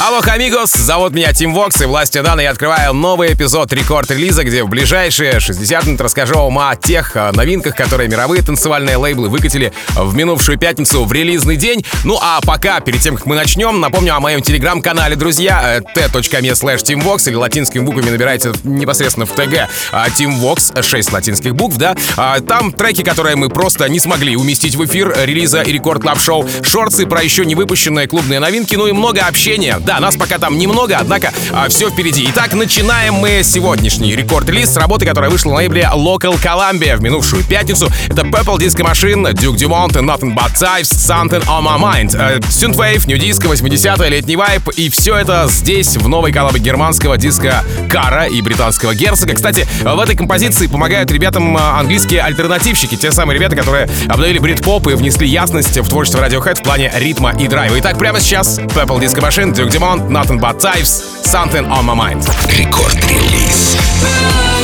Алло, амигос, зовут меня Тим Вокс, и властью данной я открываю новый эпизод рекорд-релиза, где в ближайшие 60 минут расскажу вам о тех э, новинках, которые мировые танцевальные лейблы выкатили в минувшую пятницу в релизный день. Ну а пока, перед тем, как мы начнем, напомню о моем телеграм-канале, друзья, t.me slash teamvox или латинскими буквами набирайте непосредственно в ТГ Teamvox, 6 латинских букв, да. А, там треки, которые мы просто не смогли уместить в эфир релиза и рекорд клаб шоу шорты про еще не выпущенные клубные новинки, ну и много общения. Да, нас пока там немного, однако а, все впереди. Итак, начинаем мы сегодняшний рекорд-лист с работы, которая вышла на лейбле Local Columbia в минувшую пятницу. Это Purple Disco Machine, Duke Dumont, Nothing But Types, Something On My Mind. Э, Synthwave, New Disco, 80-е, летний вайп. И все это здесь, в новой коллабе германского диска Кара и британского Герцога. Кстати, в этой композиции помогают ребятам э, английские альтернативщики. Те самые ребята, которые обновили брит-поп и внесли ясность в творчество Radiohead в плане ритма и драйва. Итак, прямо сейчас Purple Disco Machine, Duke Dumont, Nothing But Types, Something On My Mind. Рекорд-релиз.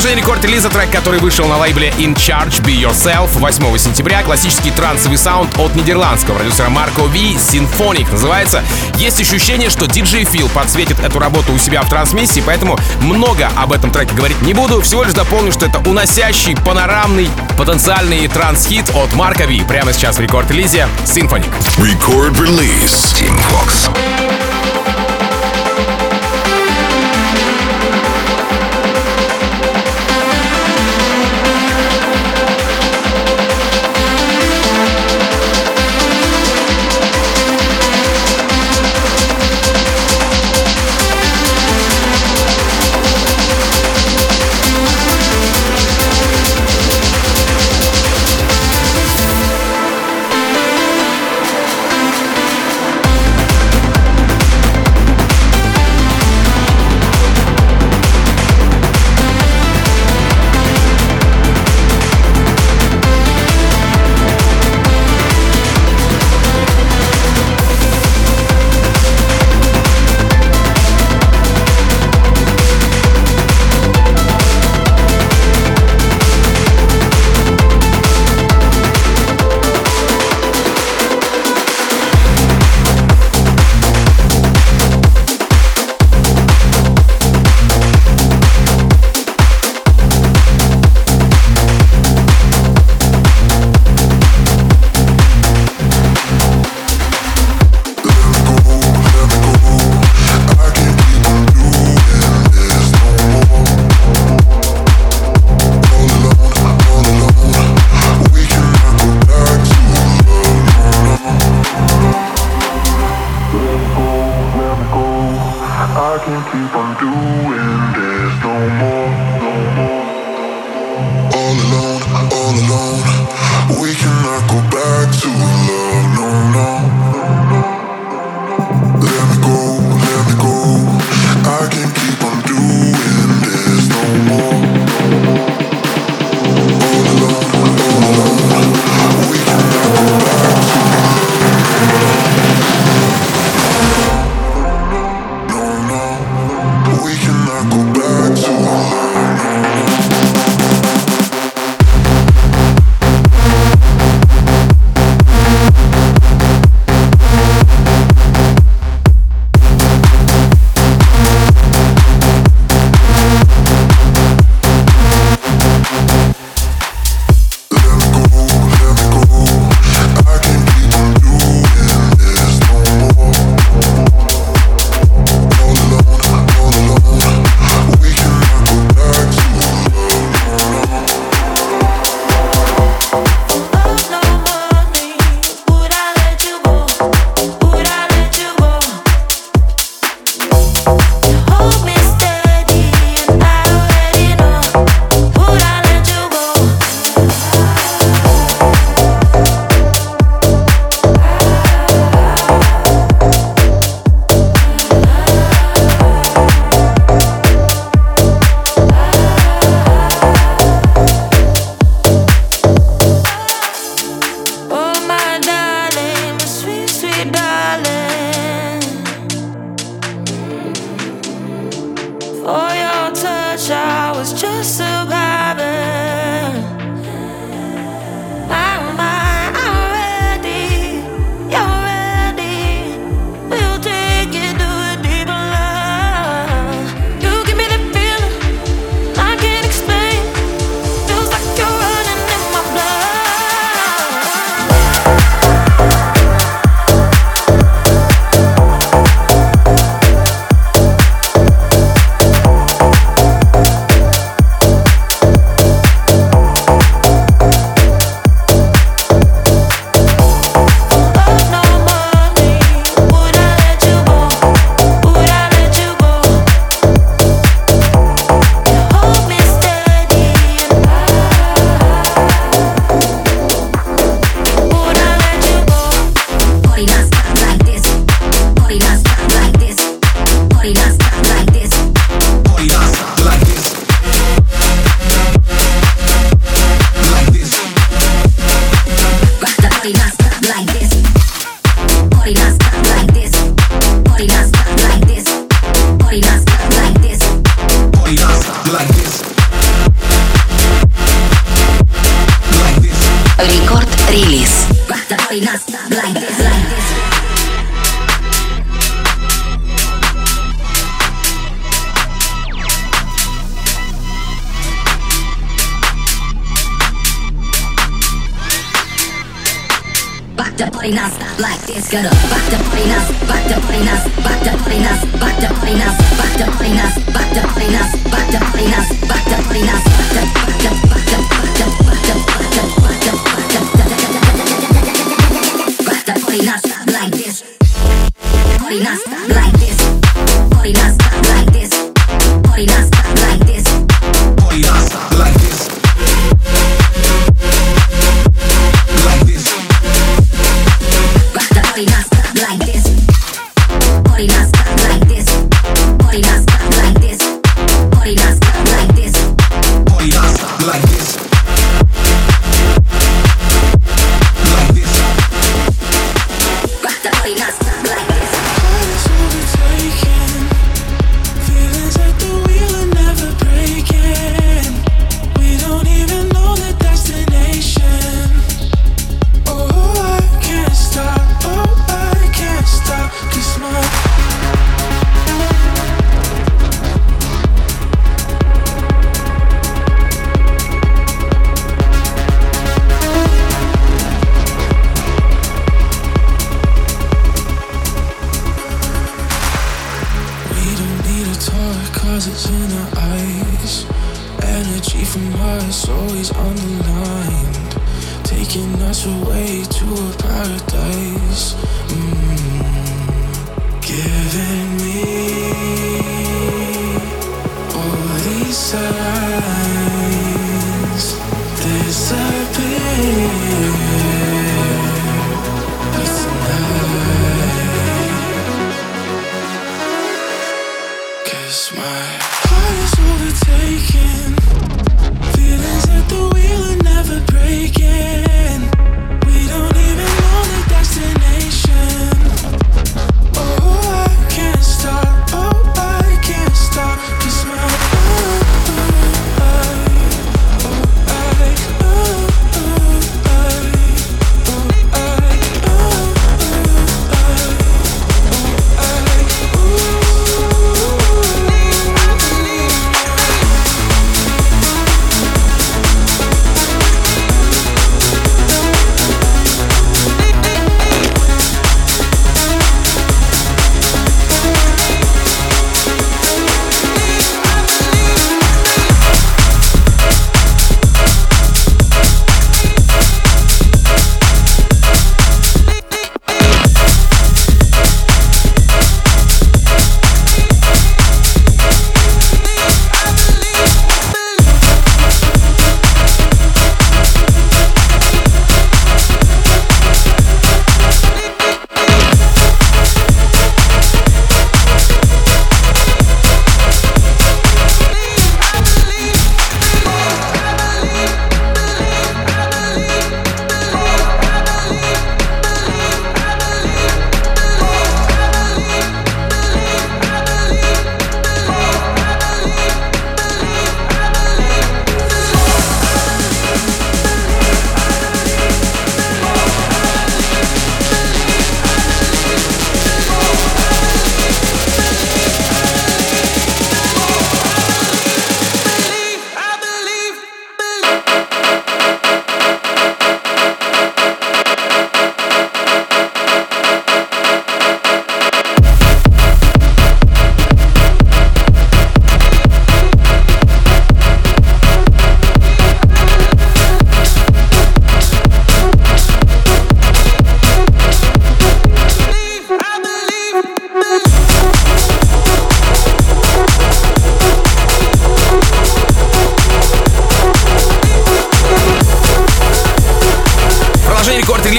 продолжение рекорд-релиза трек, который вышел на лейбле In Charge Be Yourself 8 сентября. Классический трансовый саунд от нидерландского продюсера Марко Ви, Symphonic называется. Есть ощущение, что диджей Фил подсветит эту работу у себя в трансмиссии, поэтому много об этом треке говорить не буду. Всего лишь дополню, что это уносящий, панорамный, потенциальный транс-хит от Марка Ви. Прямо сейчас в рекорд-релизе Symphonic. Record Release. Team Fox. was just a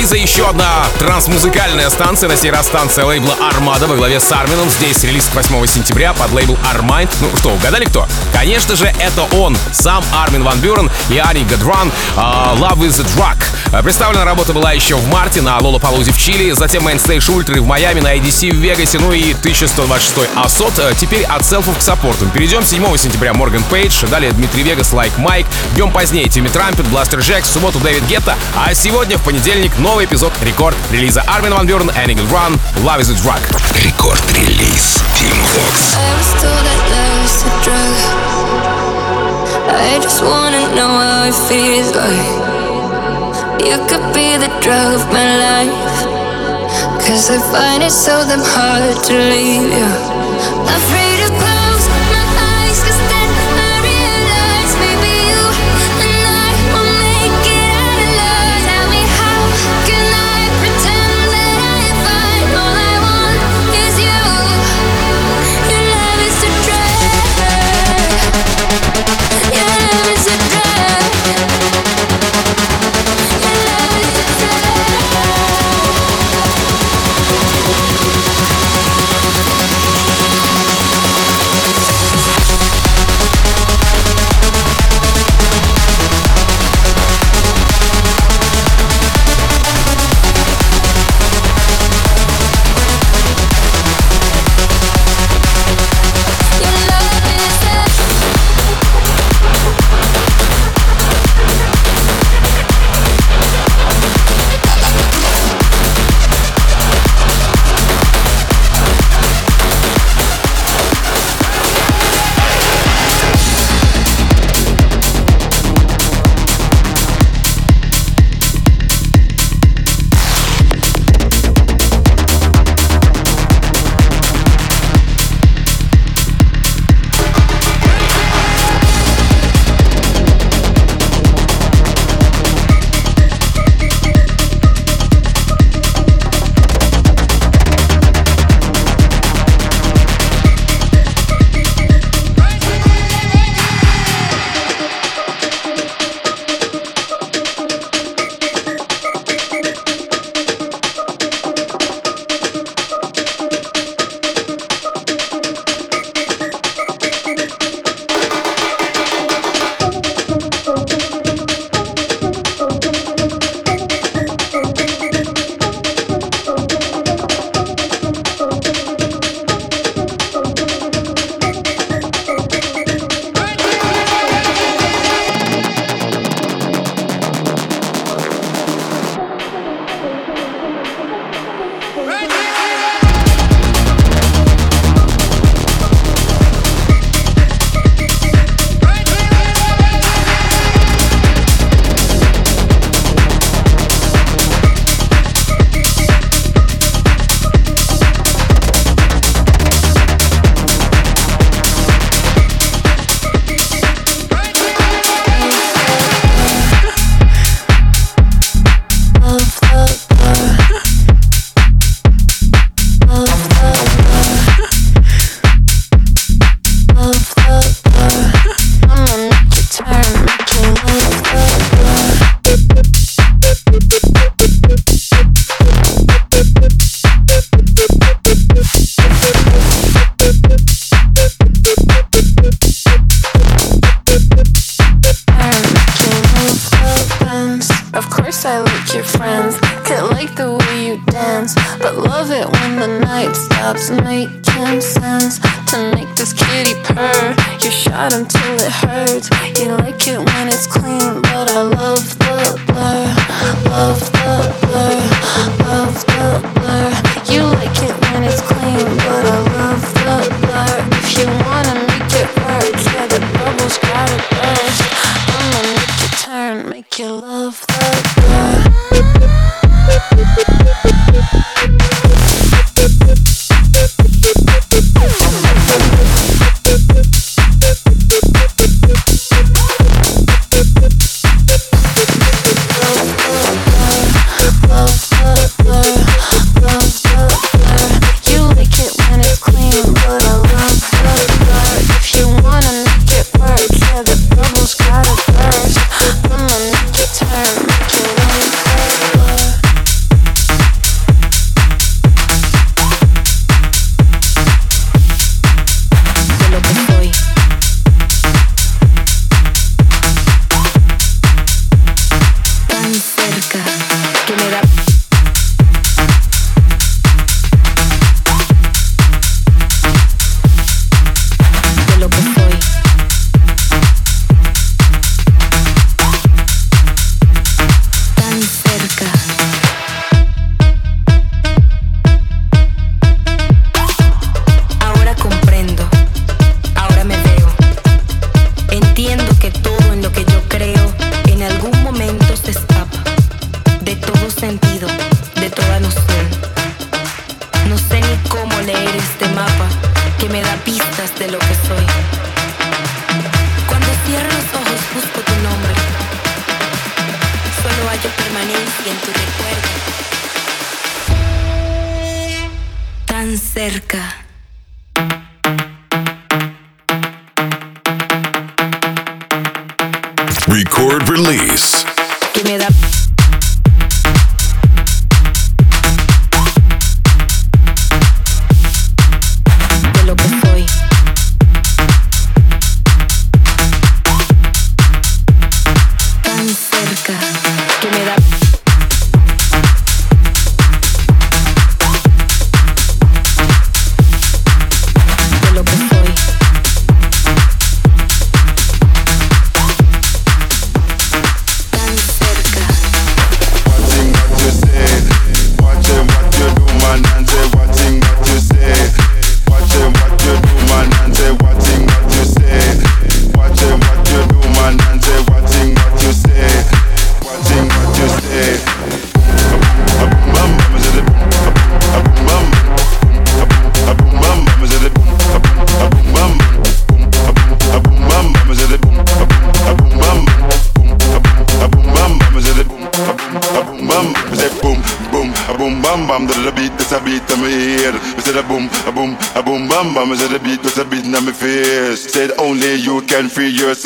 Record Release 'а еще одна трансмузыкальная станция, на сей раз станция лейбла Armada во главе с Армином. Здесь релиз 8 сентября подлейбл Armind. Ну что, угадали кто? Конечно же, это он, сам Армин Ван Бюрен и Anne Gudrun uh, Love is a Drug. А, Представлена работа была еще в марте на Лоллапалузе в Чили, затем Mainstage Ультра в Майами, на EDC в Вегасе, ну и 1126 ASOT. А Теперь от self 'ов к support 'ам. Перейдем 7 сентября Морган Пейдж, далее Дмитрий Вегас, Лайк Майк, днем позднее Тимми Трампет, Бластер Джек, в субботу Дэвид Гетта, а сегодня в понедельник новый эпизод рекорд релиза Армин Ван Бюрен, Энигл Ран, Love is a Drug. Рекорд-релиз Team Vox. I was told that love's a drug. I just wanna know how it feels like. You could be the drug of my life. Cause I find it so damn hard to leave you. Afraid to your friends. Could like the way you dance But love it when the night stops. Making sense To make this kitty purr. You shot until it hurts. You like it when it's clean But I love the blur. Love the blur. Love the blur. You like it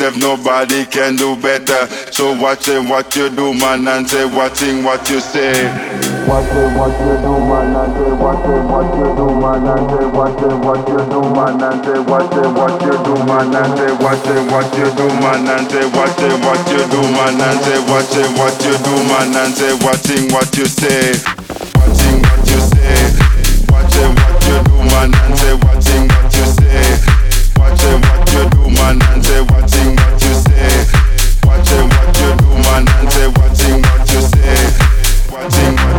yourself, nobody can do better. So watching what you do, man, and say watching what you say. Watching what you do, man, and say watching what you do, man, and say watching what you do, man, and say watching what you do, man, and say watching what you do, man, and say watching what you do, man, and say watching what you do, man, and say watching what you say, watching what you say, watching what you do, man, and say watching what you say, man, and say watching what you say, watching what you do, man, and say watching what you say, watching what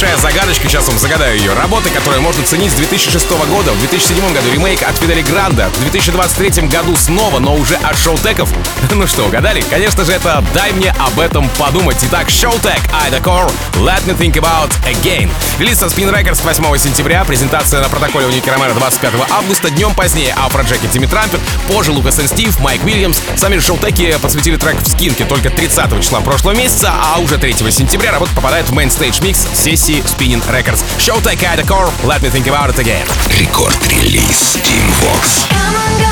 и давайте небольшая загадочка, сейчас вам загадаю ее. Работы, которые можно ценить с 2006 года, в 2007 году ремейк от Фидели Гранда, в 2023 году снова, но уже от Шоутеков. Ну что, угадали? Конечно же, это «Дай мне об этом подумать». Итак, Showtek, Ida Core, Let Me Think About Again. Релиз со Spin Records 8 сентября, презентация на протоколе у Ники Ромеро 25 августа, днем позднее Афроджеки Тимми Трампет, позже Лукас и Стив, Майк Уильямс. Сами Шоутеки подсветили трек в скинке только 30 числа прошлого месяца, а уже 3 сентября работа попадает в мейнстейдж микс сессии Spinning Records. Showtek, Ida Core, Let Me Think About It Again. Рекорд-релиз Team Vox.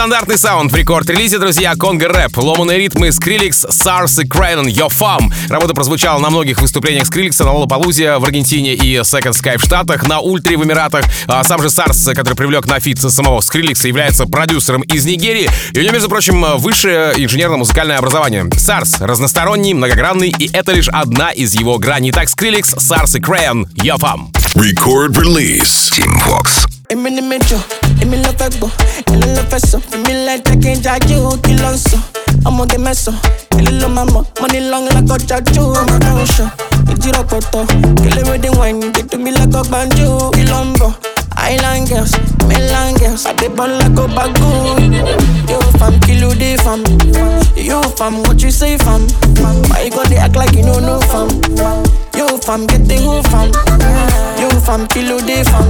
Нестандартный саунд в Record Release 'е, друзья, Конго Рэп, ломаные ритмы, Skrillex, Sarz и Crayon, Yo Fam. Работа прозвучала на многих выступлениях Скриликса на Лоллапалузе в Аргентине и Second Sky в Штатах, на Ультре в Эмиратах. А сам же Sarz, который привлек на feat самого Скриликса, является продюсером из Нигерии. И у него, между прочим, высшее инженерно-музыкальное образование. Sarz разносторонний, многогранный, и это лишь одна из его граней. Итак, Skrillex, Sarz и Crayon, Yo Fam. Record release. Tim Vox. Èmi ni méjọ, èmi ló fẹ́ gbọ́, èmi ló fẹ́ sọ, èmi lẹ́jẹ̀ kí n jájú kí ló ń sọ. Ọmọge mẹ́sàn, èlé ló máa mọ̀, mo ní long lákọjá jù, ọmọ náà ń sọ. Ìjírọ̀ pọ̀tọ̀, kéléré wine, dídú mi lẹ́kọ̀ọ́ gbàǹjú, kí ló ń bọ̀. Island girls, mainland girls, àdébọ̀n lẹ́kọ̀ọ́ bá gùn. Yo fam, kí ló dé fam? Yo fam, what you say fam? Why you gonna act like you know fam? Yo fam, get the who fam? Yo fam, kilo day fam.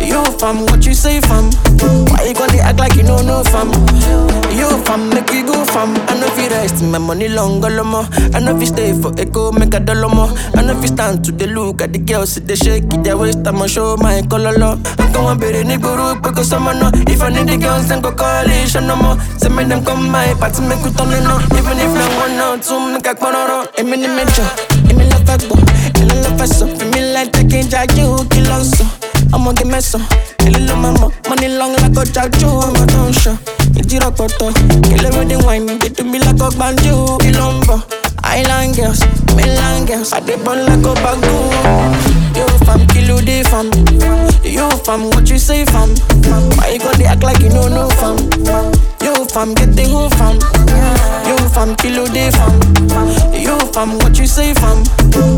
Yo fam, what you say fam? Why you gonna act like you know fam? Yo fam, make you go fam. I know fi rest, my money long more. I know fi stay for echo, make a dollar more. I know fi stand to the look at the girls, they shake it, their waist, I'ma show my color. I'm going better ni guru, because someone know. If I need the girls, then go call it, no more. Send me them come my party, make we turn it on. Even if no one out, two make a corner. I'm in the give me love agbo. Ele ló fẹ́ sọ, fi mi láì jẹ́ kí n jájú kí ló ń sọ. Ọmọ gé mẹ́sàn-án, ele ló máa mọ̀, money long like lákò jájú ọmọ tó ń sọ. Ìjírọ̀ pọ̀tọ̀, kele rédí wáìnì, dídú mi lákò gbàǹjú kí ló ń bọ̀. Island girls, Milan girls, I dey Adébọ̀n like a gún. Yóò fam kill ló dé fam? Yóò fam what you say fam? Why you go dey act like you know no fam. You fam, get the who fam. You fam, you the fam. You fam, what you say fam?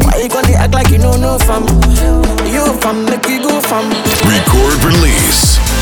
Why you gonna act like you know no fam? You fam, make you go fam. Record release.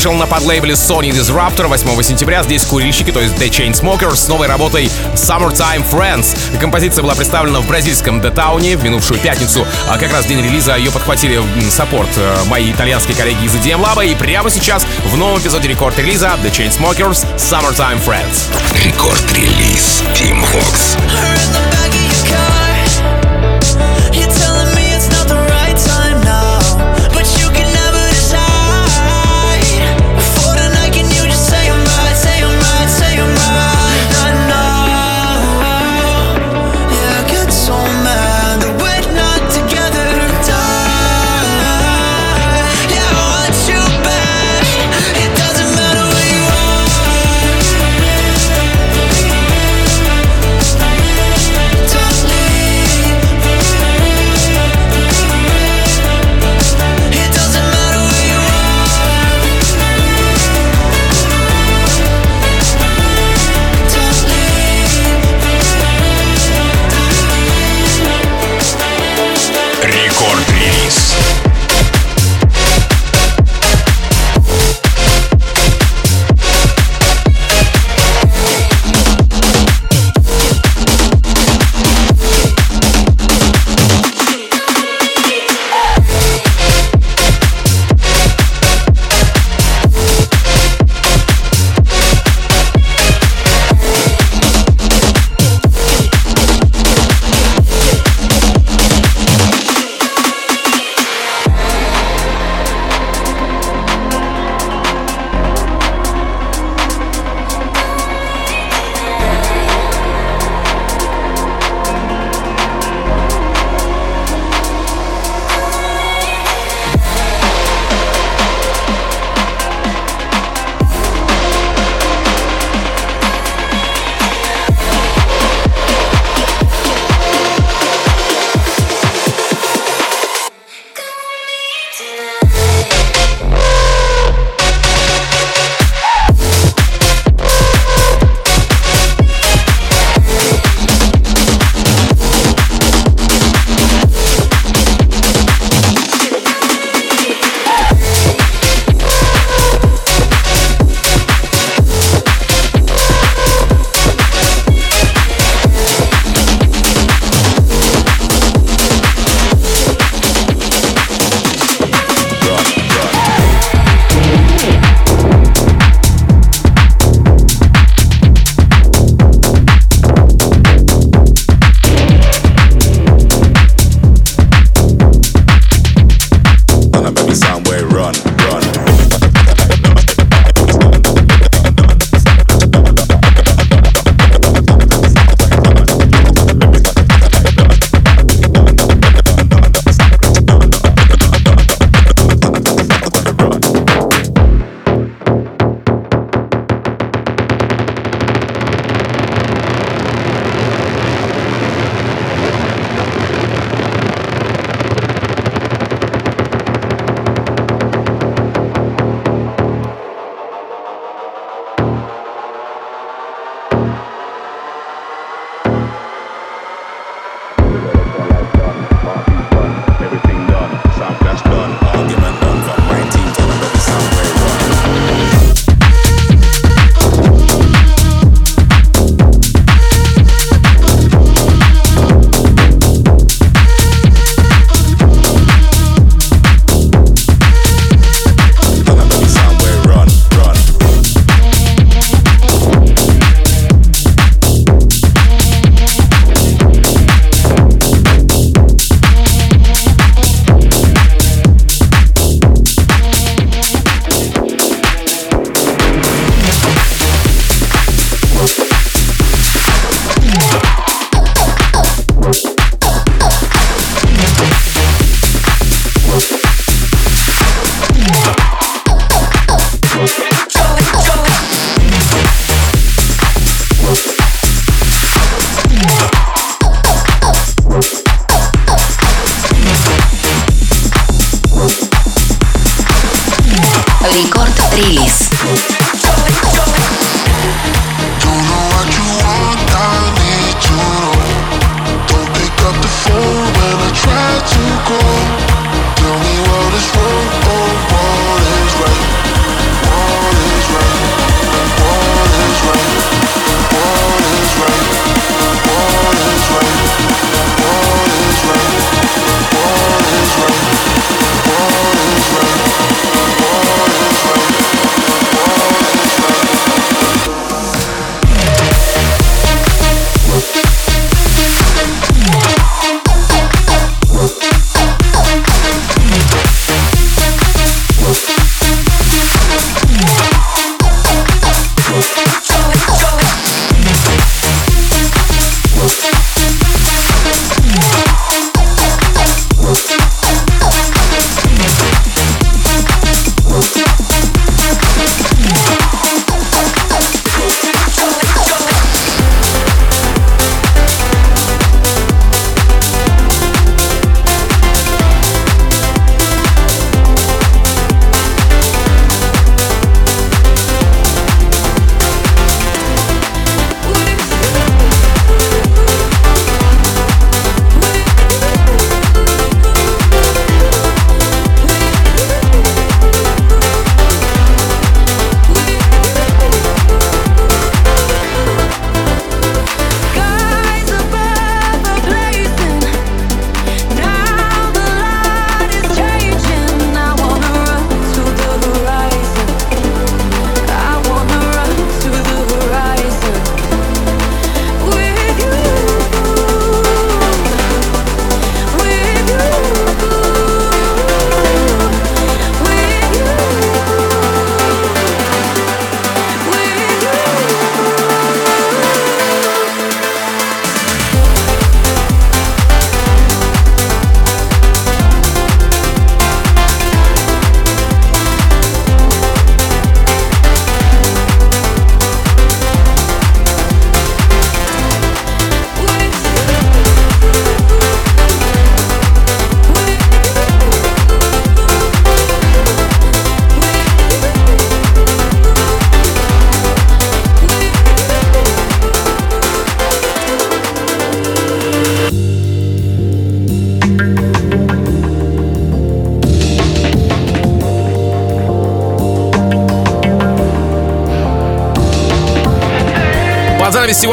Вышел на подлейбле Sony Disruptor 8 сентября. Здесь курильщики, то есть The Chainsmokers, с новой работой Summertime Friends. Композиция была представлена в бразильском Детауне в минувшую пятницу. А как раз день релиза ее подхватили в support э, мои итальянские коллеги из EDM Lab. И прямо сейчас в новом эпизоде Record Release 'а The Chainsmokers Summertime Friends. Record Release. Tim Vox.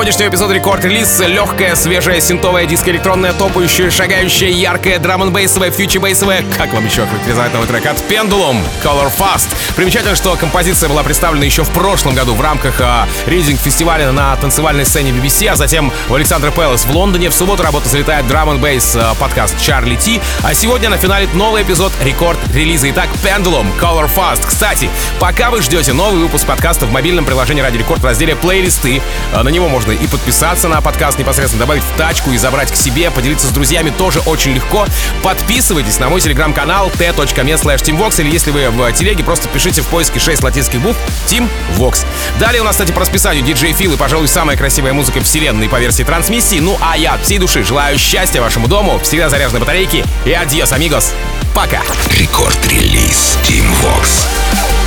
Занавес сегодняшнего эпизода Рекорд Релиз. Легкая, свежая, синтовая, диско-электронная, топающая, шагающая, яркая, драм н бейсовая фьючи бейсовая как вам еще характеризовать новый трек от Pendulum, Color Fast. Примечательно, что композиция была представлена еще в прошлом году в рамках а, ридинг фестиваля на танцевальной сцене BBC, а затем в Александр Пэлас в Лондоне. В субботу работа залетает драм н бейс а, подкаст Чарли Ти, а сегодня на финале новый эпизод Рекорд Релиза. Итак, Pendulum, Color Fast. Кстати, пока вы ждете новый выпуск подкаста в мобильном приложении Радио Рекорд в разделе плейлисты, а, на него можно и подписаться на подкаст непосредственно, добавить в тачку и забрать к себе, поделиться с друзьями тоже очень легко. Подписывайтесь на мой телеграм-канал t.me slash timvox или если вы в телеге, просто пишите в поиске 6 латинских букв Tim Vox. Далее у нас, кстати, по расписанию диджей Фил и, пожалуй, самая красивая музыка вселенной по версии трансмиссии. Ну а я от всей души желаю счастья вашему дому, всегда заряженной батарейки и adiós, amigos. Пока! Рекорд-релиз Team Vox.